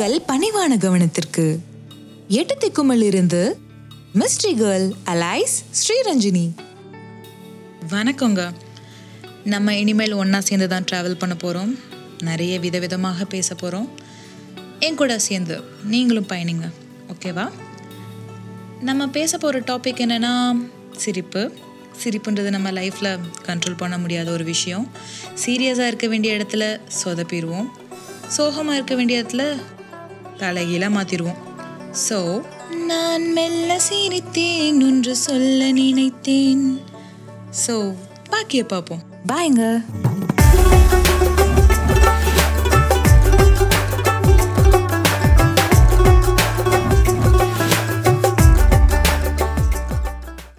உங்கள் பணிவான கவனத்திற்கு எட்டு திக்குமல் இருந்து மிஸ்ட்ரி கேர்ள் அலைஸ் ஸ்ரீரஞ்சினி. வணக்கங்க. நம்ம இனிமேல் ஒன்றா சேர்ந்து தான் ட்ராவல் பண்ண போகிறோம் நிறைய விதவிதமாக பேச போகிறோம் என் கூட சேர்ந்து நீங்களும் பயணிங்க. ஓகேவா நம்ம பேச போகிற டாபிக் என்னென்னா சிரிப்பு. சிரிப்புன்றது நம்ம லைஃப்பில் கண்ட்ரோல் பண்ண முடியாத ஒரு விஷயம். சீரியஸாக இருக்க வேண்டிய இடத்துல சொதப்பிடுவோம். சோகமாக இருக்க வேண்டிய இடத்துல தலைகீழாக மாற்றிடுவோம் ஸோ நான் மெல்ல சிரித்தேன் ஒன்று சொல்ல நினைத்தேன். ஸோ பாக்கிய பார்ப்போம். பாய்ங்க